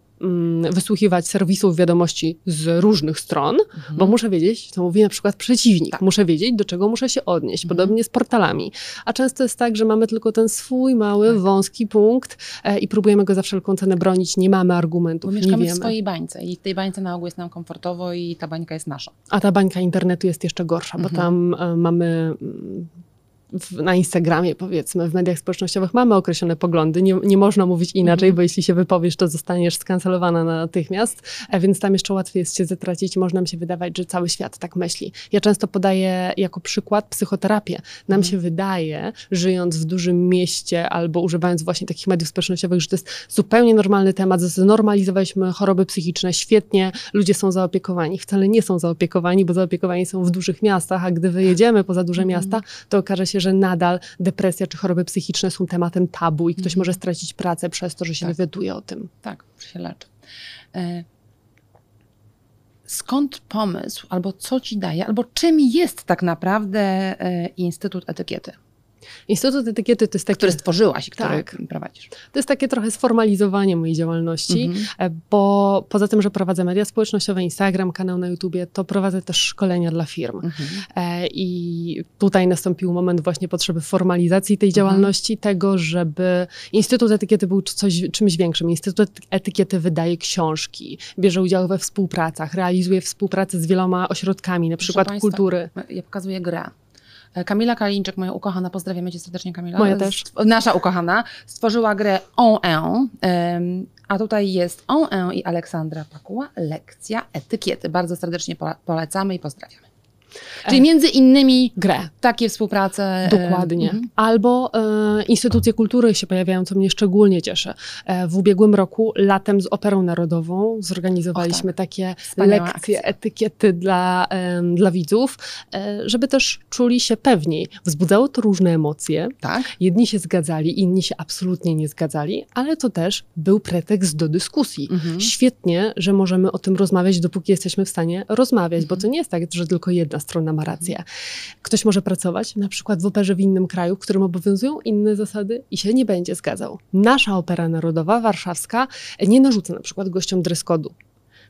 wysłuchiwać serwisów wiadomości z różnych stron, Mhm. bo muszę wiedzieć, co mówi na przykład przeciwnik. Tak. Muszę wiedzieć, do czego muszę się odnieść. Mhm. Podobnie z portalami. A często jest tak, że mamy tylko ten swój mały, Tak. wąski punkt e, i próbujemy go za wszelką cenę bronić. Nie mamy argumentów, Bo nie mieszkamy w wiemy. swojej bańce i w tej bańce na ogół jest nam komfortowo i ta bańka jest nasza. A ta bańka internetu jest jeszcze gorsza, bo Mhm. tam e, mamy mm, w, na Instagramie, powiedzmy, w mediach społecznościowych mamy określone poglądy. Nie, nie można mówić inaczej, Mhm. bo jeśli się wypowiesz, to zostaniesz skancelowana natychmiast, e, więc tam jeszcze łatwiej jest się zatracić. Można mi się wydawać, że cały świat tak myśli. Ja często podaję jako przykład psychoterapię. Nam Mhm. się wydaje, żyjąc w dużym mieście albo używając właśnie takich mediów społecznościowych, że to jest zupełnie normalny temat. Znormalizowaliśmy choroby psychiczne, świetnie, ludzie są zaopiekowani. Wcale nie są zaopiekowani, bo zaopiekowani są w dużych miastach, a gdy wyjedziemy poza duże Mhm. miasta, to okaże się, się, że nadal depresja czy choroby psychiczne są tematem tabu i ktoś Mhm. może stracić pracę przez to, że się Tak. dowiaduje o tym. Tak, się leczy. E, Skąd pomysł, albo co ci daje, albo czym jest tak naprawdę e, Instytut Etykiety, Instytut Etykiety to jest, takie, który stworzyłaś i który Tak. prowadzisz? to jest takie trochę sformalizowanie mojej działalności, Mhm. e, bo poza tym, że prowadzę media społecznościowe, Instagram, kanał na YouTubie, to prowadzę też szkolenia dla firm. Mhm. E, I tutaj nastąpił moment właśnie potrzeby formalizacji tej działalności, tego, żeby Instytut Etykiety był coś, czymś większym. Instytut Etykiety wydaje książki, bierze udział we współpracach, realizuje współpracę z wieloma ośrodkami, na przykład Państwa, kultury. Ja pokazuję grę. Kamila Kalińczyk, moja ukochana, pozdrawiamy cię serdecznie Kamila. Moja też. Nasza ukochana, stworzyła grę On En, a tutaj jest On En i Aleksandra Pakuła, lekcja etykiety. Bardzo serdecznie pole- polecamy i pozdrawiamy. Czyli E. między innymi Grę. takie współprace. e, Dokładnie. mhm. Albo e, instytucje kultury się pojawiają, co mnie szczególnie cieszy. E, w ubiegłym roku latem z Operą Narodową zorganizowaliśmy Och, takie Wspaniała lekcje akcja. etykiety dla, em, dla widzów, e, żeby też czuli się pewniej. Wzbudzało to różne emocje. Tak. Jedni się zgadzali, inni się absolutnie nie zgadzali, ale to też był pretekst do dyskusji. Mhm. Świetnie, że możemy o tym rozmawiać, dopóki jesteśmy w stanie rozmawiać, bo Mhm. to nie jest tak, że tylko jedna strona ma rację. Ktoś może pracować na przykład w operze w innym kraju, w którym obowiązują inne zasady i się nie będzie zgadzał. Nasza Opera Narodowa, warszawska, nie narzuca na przykład gościom dress code'u.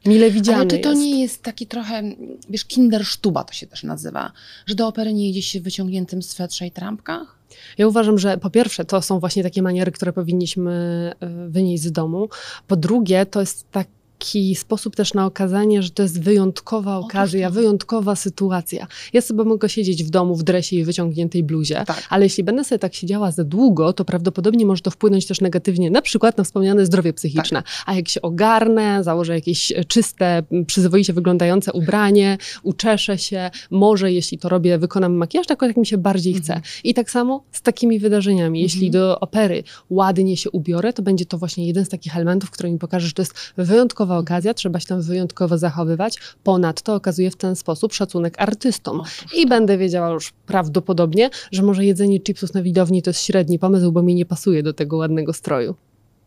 Mile widziany Ale czy to jest. nie jest taki trochę, wiesz, kindersztuba to się też nazywa, że do opery nie jedzie się w wyciągniętym swetrze i trampkach? Ja uważam, że po pierwsze to są właśnie takie maniery, które powinniśmy e, wynieść z domu. Po drugie to jest taki sposób też na okazanie, że to jest wyjątkowa Otóż okazja, to. wyjątkowa sytuacja. Ja sobie mogę siedzieć w domu w dresie i wyciągniętej bluzie, Tak. ale jeśli będę sobie tak siedziała za długo, to prawdopodobnie może to wpłynąć też negatywnie, na przykład na wspomniane zdrowie psychiczne. A jak się ogarnę, założę jakieś e, czyste, przyzwoicie wyglądające ubranie, uczeszę się, może jeśli to robię, wykonam makijaż, tak jak mi się bardziej chce. Mhm. I tak samo z takimi wydarzeniami. Jeśli Mhm. do opery ładnie się ubiorę, to będzie to właśnie jeden z takich elementów, który mi pokaże, że to jest wyjątkowa okazja, trzeba się tam wyjątkowo zachowywać. Ponadto okazuje w ten sposób szacunek artystom. I będę wiedziała już prawdopodobnie, że może jedzenie chipsów na widowni to jest średni pomysł, bo mi nie pasuje do tego ładnego stroju.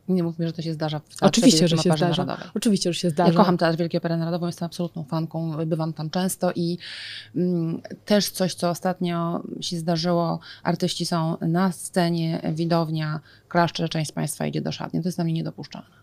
Nie mów mi, że to się zdarza w Oczywiście, że się zdarza. Narodowej. Oczywiście, że się zdarza. Ja kocham Teatr Wielkiej Opery Narodową, jestem absolutną fanką, bywam tam często i mm, też coś, co ostatnio się zdarzyło, artyści są na scenie, widownia, klaszcze, część z Państwa idzie do szatni. To jest dla mnie niedopuszczalne.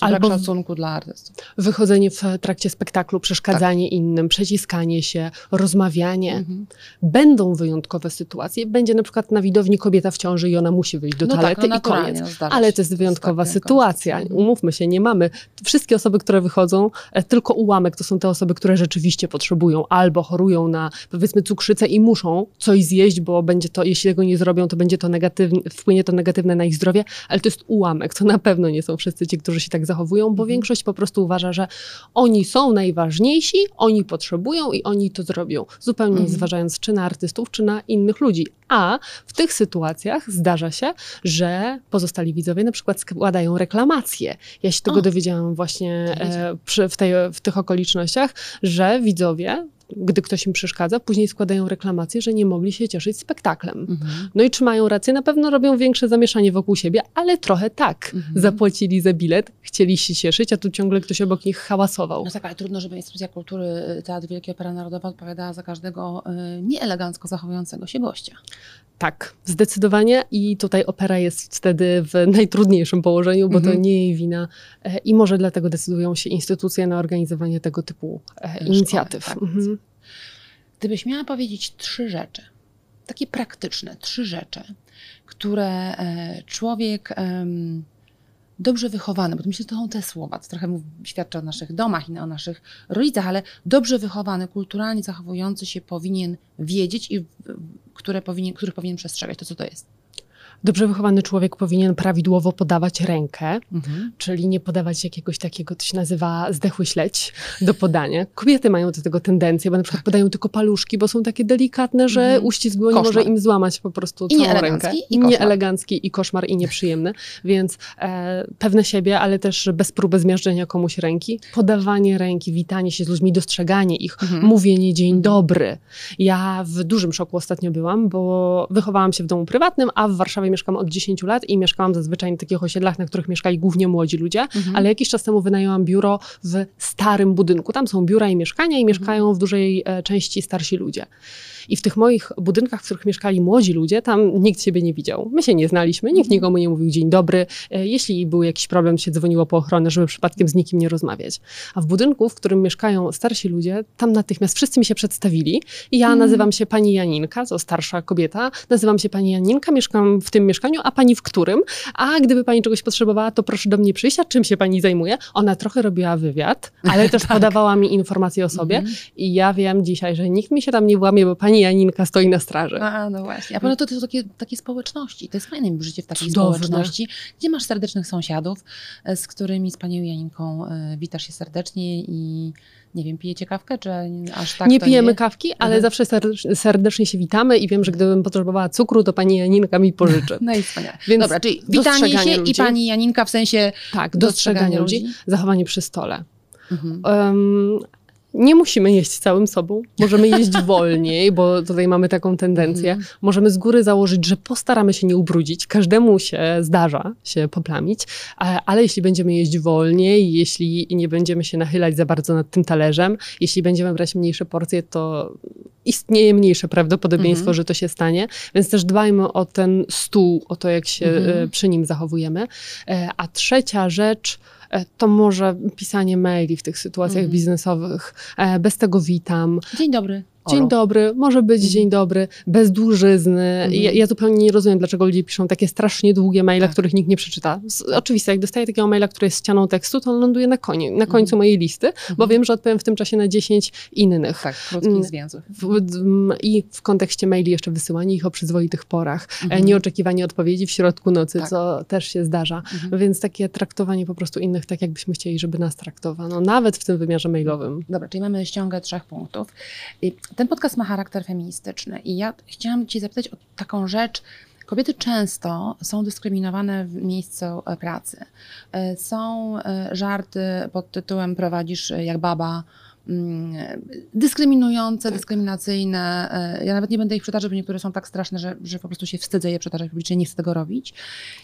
Brak Albo szacunku dla artystów. Wychodzenie w trakcie spektaklu, przeszkadzanie innym, przeciskanie się, rozmawianie. Mhm. Będą wyjątkowe sytuacje. Będzie na przykład na widowni kobieta w ciąży i ona musi wyjść do No tak, toalety no i koniec. no Ale to jest wyjątkowa tak, sytuacja. Mhm. Umówmy się, nie mamy. Wszystkie osoby, które wychodzą, e, tylko ułamek to są te osoby, które rzeczywiście potrzebują albo chorują na powiedzmy cukrzycę i muszą coś zjeść, bo będzie to, jeśli tego nie zrobią, to będzie to negatywne, wpłynie to negatywne na ich zdrowie, ale to jest ułamek. To na pewno nie są wszyscy ci, którzy się tak zachowują, bo Mhm. większość po prostu uważa, że oni są najważniejsi, oni potrzebują i oni to zrobią. Zupełnie nie Mhm. zważając czy na artystów, czy na innych ludzi. A w tych sytuacjach zdarza się, że pozostali widzowie na przykład składają reklamacje. Ja się tego O. dowiedziałam właśnie e, przy, w, tej, w tych okolicznościach, że widzowie, gdy ktoś im przeszkadza, później składają reklamacje, że nie mogli się cieszyć spektaklem. Mhm. No i czy mają rację? Na pewno robią większe zamieszanie wokół siebie, ale trochę tak. Mhm. Zapłacili za bilet, chcieli się cieszyć, a tu ciągle ktoś obok nich hałasował. No tak, ale trudno, żeby instytucja kultury y, Teatr Wielkiej Opera Narodowa odpowiadała za każdego y, nieelegancko zachowującego się gościa. Tak, zdecydowanie i tutaj opera jest wtedy w najtrudniejszym położeniu, bo Mhm. to nie jej wina e, i może dlatego decydują się instytucje na organizowanie tego typu e, inicjatyw. tak. Mhm. Gdybyś miała powiedzieć trzy rzeczy, takie praktyczne, trzy rzeczy, które e, człowiek dobrze wychowany, bo myślę, że to są te słowa, to trochę świadczy o naszych domach i o naszych rodzicach, ale dobrze wychowany, kulturalnie zachowujący się powinien wiedzieć i które powinien, których powinien przestrzegać. To co to jest? Dobrze wychowany człowiek powinien prawidłowo podawać rękę, Mhm. czyli nie podawać jakiegoś takiego, to się nazywa zdechły śledź do podania. Kobiety mają do tego tendencję, bo na przykład podają tylko paluszki, bo są takie delikatne, że Mhm. uścisk dłoni może im złamać po prostu I całą nieelegancki, rękę. i. Nieelegancki i koszmar i nieprzyjemny, więc e, pewne siebie, ale też bez próby zmiażdżenia komuś ręki. Podawanie ręki, witanie się z ludźmi, dostrzeganie ich, Mhm. mówienie dzień dobry. Ja w dużym szoku ostatnio byłam, bo wychowałam się w domu prywatnym, a w Warszawie mieszkam od 10 lat i mieszkałam zazwyczaj na takich osiedlach, na których mieszkali głównie młodzi ludzie, Mhm. ale jakiś czas temu wynajęłam biuro w starym budynku. Tam są biura i mieszkania i mieszkają w dużej e, części starsi ludzie. I w tych moich budynkach, w których mieszkali młodzi ludzie, tam nikt siebie nie widział. My się nie znaliśmy, nikt Mhm. nikomu nie mówił dzień dobry. E, Jeśli był jakiś problem, się dzwoniło po ochronę, żeby przypadkiem z nikim nie rozmawiać. A w budynku, w którym mieszkają starsi ludzie, tam natychmiast wszyscy mi się przedstawili. I ja Mhm. nazywam się pani Janinka, to starsza kobieta. Nazywam się pani Janinka, mieszkam w tym mieszkaniu, a pani w którym? A gdyby pani czegoś potrzebowała, to proszę do mnie przyjść, a czym się pani zajmuje? Ona trochę robiła wywiad, ale też podawała mi informacje o sobie. Mhm. I ja wiem dzisiaj, że nikt mi się tam nie włamie, bo pani Janinka stoi na straży. A, no właśnie. A poza to, to są takie, takie społeczności. To jest fajne życie w takiej Cudowne. społeczności, gdzie masz serdecznych sąsiadów, e, z którymi z panią Janinką e, witasz się serdecznie i nie wiem, pijecie kawkę, czy aż tak nie pijemy nie? kawki, ale Mhm. zawsze ser- serdecznie się witamy i wiem, że gdybym potrzebowała cukru, to pani Janinka mi pożyczy. No i wspaniale. Więc Dobra, czyli witanie się ludzi. i pani Janinka w sensie Tak, dostrzeganie dostrzeganie ludzi, ludzi. zachowanie przy stole. Mhm. Em, nie musimy jeść całym sobą, możemy jeść wolniej, bo tutaj mamy taką tendencję. Mhm. Możemy z góry założyć, że postaramy się nie ubrudzić. Każdemu się zdarza się poplamić, ale jeśli będziemy jeść wolniej, jeśli nie będziemy się nachylać za bardzo nad tym talerzem, jeśli będziemy brać mniejsze porcje, to istnieje mniejsze prawdopodobieństwo, Mhm. że to się stanie. Więc też dbajmy o ten stół, o to, jak się Mhm. e, przy nim zachowujemy. E, A trzecia rzecz, to może pisanie maili w tych sytuacjach Mhm. biznesowych. E, Bez tego witam. Dzień dobry. Dzień Olu. dobry, może być Mhm. dzień dobry, bez dłużyzny. Mhm. Ja, ja zupełnie nie rozumiem, dlaczego ludzie piszą takie strasznie długie maile, Tak. których nikt nie przeczyta. Z, oczywiście, jak dostaję takiego maila, który jest ścianą tekstu, to on ląduje na, konie, na końcu mojej listy, bo Mhm. wiem, że odpowiem w tym czasie na 10 innych. Tak, krótkich zwięzłych. I w kontekście maili jeszcze wysyłanie ich o przyzwoitych porach, e, Mhm. nieoczekiwanie odpowiedzi w środku nocy, Tak. co też się zdarza. Mhm. Więc takie traktowanie po prostu innych tak, jakbyśmy chcieli, żeby nas traktowano, nawet w tym wymiarze mailowym. Dobra, czyli mamy ściągę trzech punktów. I Ten podcast ma charakter feministyczny i ja chciałam Cię zapytać o taką rzecz. Kobiety często są dyskryminowane w miejscu e, pracy. E, Są e, żarty pod tytułem prowadzisz jak baba, dyskryminujące, dyskryminacyjne. E, Ja nawet nie będę ich przytaczać, bo niektóre są tak straszne, że, że po prostu się wstydzę je przytaczać publicznie, nie chcę tego robić.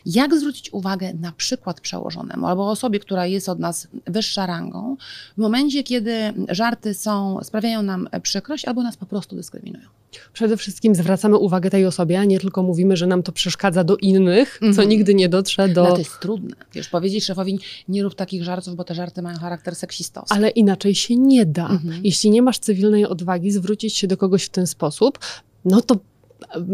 Jak zwrócić uwagę na przykład przełożonemu albo osobie, która jest od nas wyższa rangą, w momencie, kiedy żarty są, sprawiają nam przykrość albo nas po prostu dyskryminują. Przede wszystkim zwracamy uwagę tej osobie, a nie tylko mówimy, że nam to przeszkadza do innych, co Mhm. nigdy nie dotrze No do. to jest trudne. Wiesz, powiedzieć szefowi, nie rób takich żartów, bo te żarty mają charakter seksistowski. Ale inaczej się nie da. Mhm. Jeśli nie masz cywilnej odwagi zwrócić się do kogoś w ten sposób, no to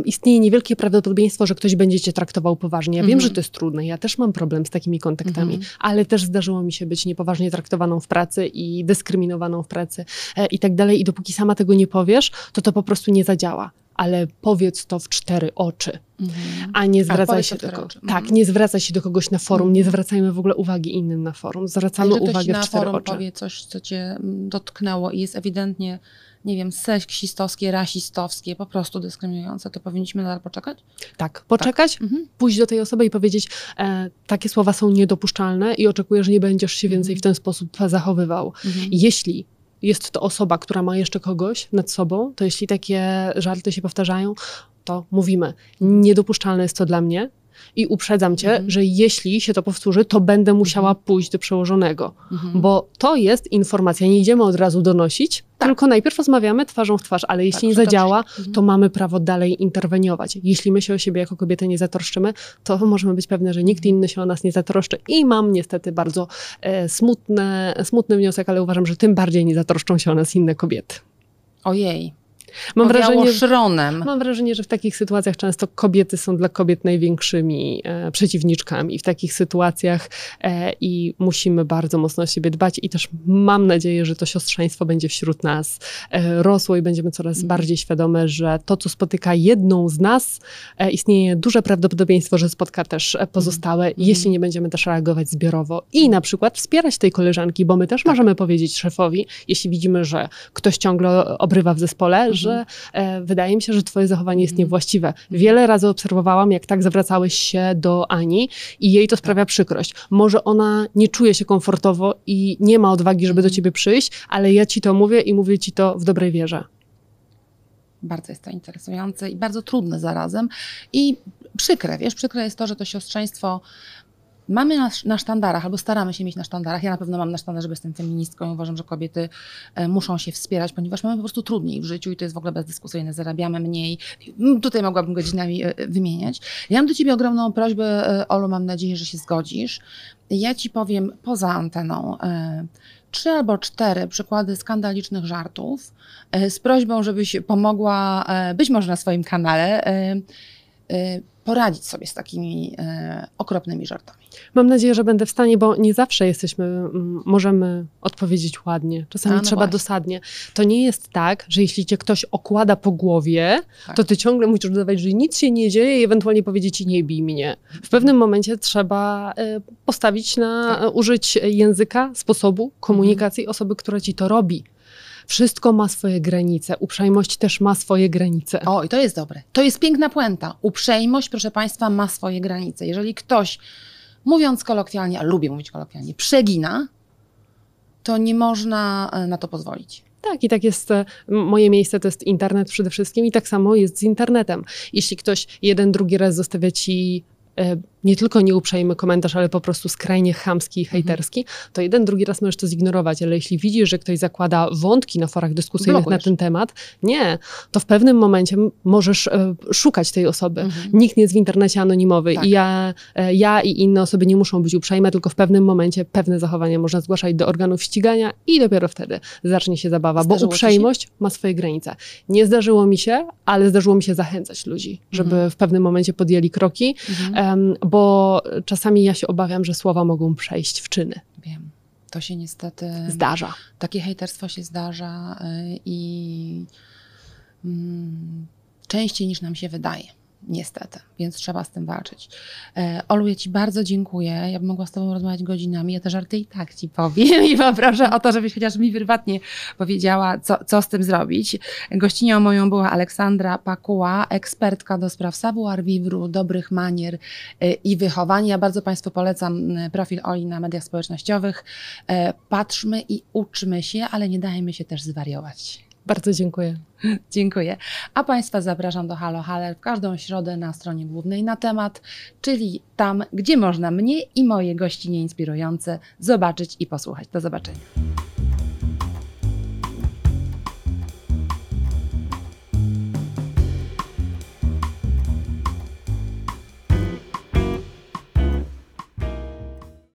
istnieje niewielkie prawdopodobieństwo, że ktoś będzie cię traktował poważnie. Ja wiem, Mhm. że to jest trudne. Ja też mam problem z takimi kontaktami, Mhm. ale też zdarzyło mi się być niepoważnie traktowaną w pracy i dyskryminowaną w pracy e, i tak dalej. I dopóki sama tego nie powiesz, to to po prostu nie zadziała. Ale powiedz to w cztery oczy. Mhm. A nie zwracaj się do kogoś. Tak, Mhm. nie zwracaj się do kogoś na forum, Mhm. nie zwracajmy w ogóle uwagi innym na forum. Zwracamy jeżeli ktoś uwagę na w cztery forum oczy. powie coś, co cię mm, dotknęło i jest ewidentnie, nie wiem, seksistowskie, rasistowskie, po prostu dyskryminujące, to powinniśmy nadal poczekać? Tak, poczekać, Mhm. pójść do tej osoby i powiedzieć, e, takie słowa są niedopuszczalne i oczekuję, że nie będziesz się więcej Mhm. w ten sposób zachowywał. Jeśli jest to osoba, która ma jeszcze kogoś nad sobą, to jeśli takie żarty się powtarzają, to mówimy, niedopuszczalne jest to dla mnie i uprzedzam cię, Mhm. że jeśli się to powtórzy, to będę musiała pójść do przełożonego. Mhm. Bo to jest informacja, nie idziemy od razu donosić, Tak. tylko najpierw rozmawiamy twarzą w twarz, ale jeśli nie przytoczyć. zadziała, Mhm. to mamy prawo dalej interweniować. Jeśli my się o siebie jako kobiety nie zatroszczymy, to możemy być pewne, że nikt Mhm. inny się o nas nie zatroszczy. I mam niestety bardzo e, smutne, smutny wniosek, ale uważam, że tym bardziej nie zatroszczą się o nas inne kobiety. Ojej. Mam wrażenie, szronem. Mam wrażenie, że w takich sytuacjach często kobiety są dla kobiet największymi e, przeciwniczkami w takich sytuacjach e, i musimy bardzo mocno o siebie dbać i też mam nadzieję, że to siostrzeństwo będzie wśród nas e, rosło i będziemy coraz Mhm. bardziej świadome, że to, co spotyka jedną z nas, e, istnieje duże prawdopodobieństwo, że spotka też pozostałe, Mhm. jeśli nie będziemy też reagować zbiorowo i na przykład wspierać tej koleżanki, bo my też Tak. możemy powiedzieć szefowi, jeśli widzimy, że ktoś ciągle obrywa w zespole, że e, wydaje mi się, że twoje zachowanie jest Mhm. niewłaściwe. Wiele razy obserwowałam, jak tak zwracałeś się do Ani i jej to sprawia przykrość. Może ona nie czuje się komfortowo i nie ma odwagi, żeby do Mhm. ciebie przyjść, ale ja ci to mówię i mówię ci to w dobrej wierze. Bardzo jest to interesujące i bardzo trudne zarazem. I przykre, wiesz, przykre jest to, że to siostrzeństwo mamy na, na sztandarach, albo staramy się mieć na sztandarach. Ja na pewno mam na sztandarze, że jestem feministką i uważam, że kobiety e, muszą się wspierać, ponieważ mamy po prostu trudniej w życiu i to jest w ogóle bezdyskusyjne. Zarabiamy mniej. Mm, Tutaj mogłabym godzinami e, wymieniać. Ja mam do ciebie ogromną prośbę, e, Olu, mam nadzieję, że się zgodzisz. Ja ci powiem poza anteną e, trzy albo cztery przykłady skandalicznych żartów e, z prośbą, żebyś pomogła, e, być może na swoim kanale, e, e, poradzić sobie z takimi e, okropnymi żartami. Mam nadzieję, że będę w stanie, bo nie zawsze jesteśmy, możemy odpowiedzieć ładnie. Czasami A, no trzeba właśnie. dosadnie. To nie jest tak, że jeśli cię ktoś okłada po głowie, Tak. to ty ciągle musisz dodawać, że nic się nie dzieje i ewentualnie powiedzieć ci nie bij mnie. W pewnym momencie trzeba e, postawić na Tak. użyć języka, sposobu komunikacji osoby, która ci to robi. Wszystko ma swoje granice. Uprzejmość też ma swoje granice. O, i to jest dobre. To jest piękna puenta. Uprzejmość, proszę Państwa, ma swoje granice. Jeżeli ktoś, mówiąc kolokwialnie, a lubię mówić kolokwialnie, przegina, to nie można e, na to pozwolić. Tak, i tak jest. e, Moje miejsce to jest internet przede wszystkim, i tak samo jest z internetem. Jeśli ktoś jeden, drugi raz zostawia ci nie tylko nieuprzejmy komentarz, ale po prostu skrajnie chamski i Mhm. hejterski, to jeden, drugi raz możesz to zignorować, ale jeśli widzisz, że ktoś zakłada wątki na forach dyskusyjnych Blokujesz. na ten temat, nie, to w pewnym momencie możesz e, szukać tej osoby. Nikt nie jest w internecie anonimowy Tak. i ja, e, ja i inne osoby nie muszą być uprzejme, tylko w pewnym momencie pewne zachowania można zgłaszać do organów ścigania i dopiero wtedy zacznie się zabawa, bo Zdarzyło się? uprzejmość ma swoje granice. Nie zdarzyło mi się, ale zdarzyło mi się zachęcać ludzi, żeby Mhm. w pewnym momencie podjęli kroki, Mhm. em, bo czasami ja się obawiam, że słowa mogą przejść w czyny. Wiem. To się niestety. Zdarza. Takie hejterstwo się zdarza y, i mm, częściej niż nam się wydaje. Niestety, więc trzeba z tym walczyć. E, Olu, ja Ci bardzo dziękuję. Ja bym mogła z Tobą rozmawiać godzinami. Ja te żarty i tak Ci powiem i poproszę o to, żebyś chociaż mi prywatnie powiedziała, co, co z tym zrobić. Gościnią moją była Aleksandra Pakuła, ekspertka do spraw savoir vivre, dobrych manier e, i wychowania. Bardzo Państwu polecam e, profil Oli na mediach społecznościowych. Patrzmy i uczmy się, ale nie dajmy się też zwariować. Bardzo dziękuję. Dziękuję. A Państwa zapraszam do Halo Haller w każdą środę na stronie głównej na temat, czyli tam, gdzie można mnie i moje gości nieinspirujące zobaczyć i posłuchać. Do zobaczenia.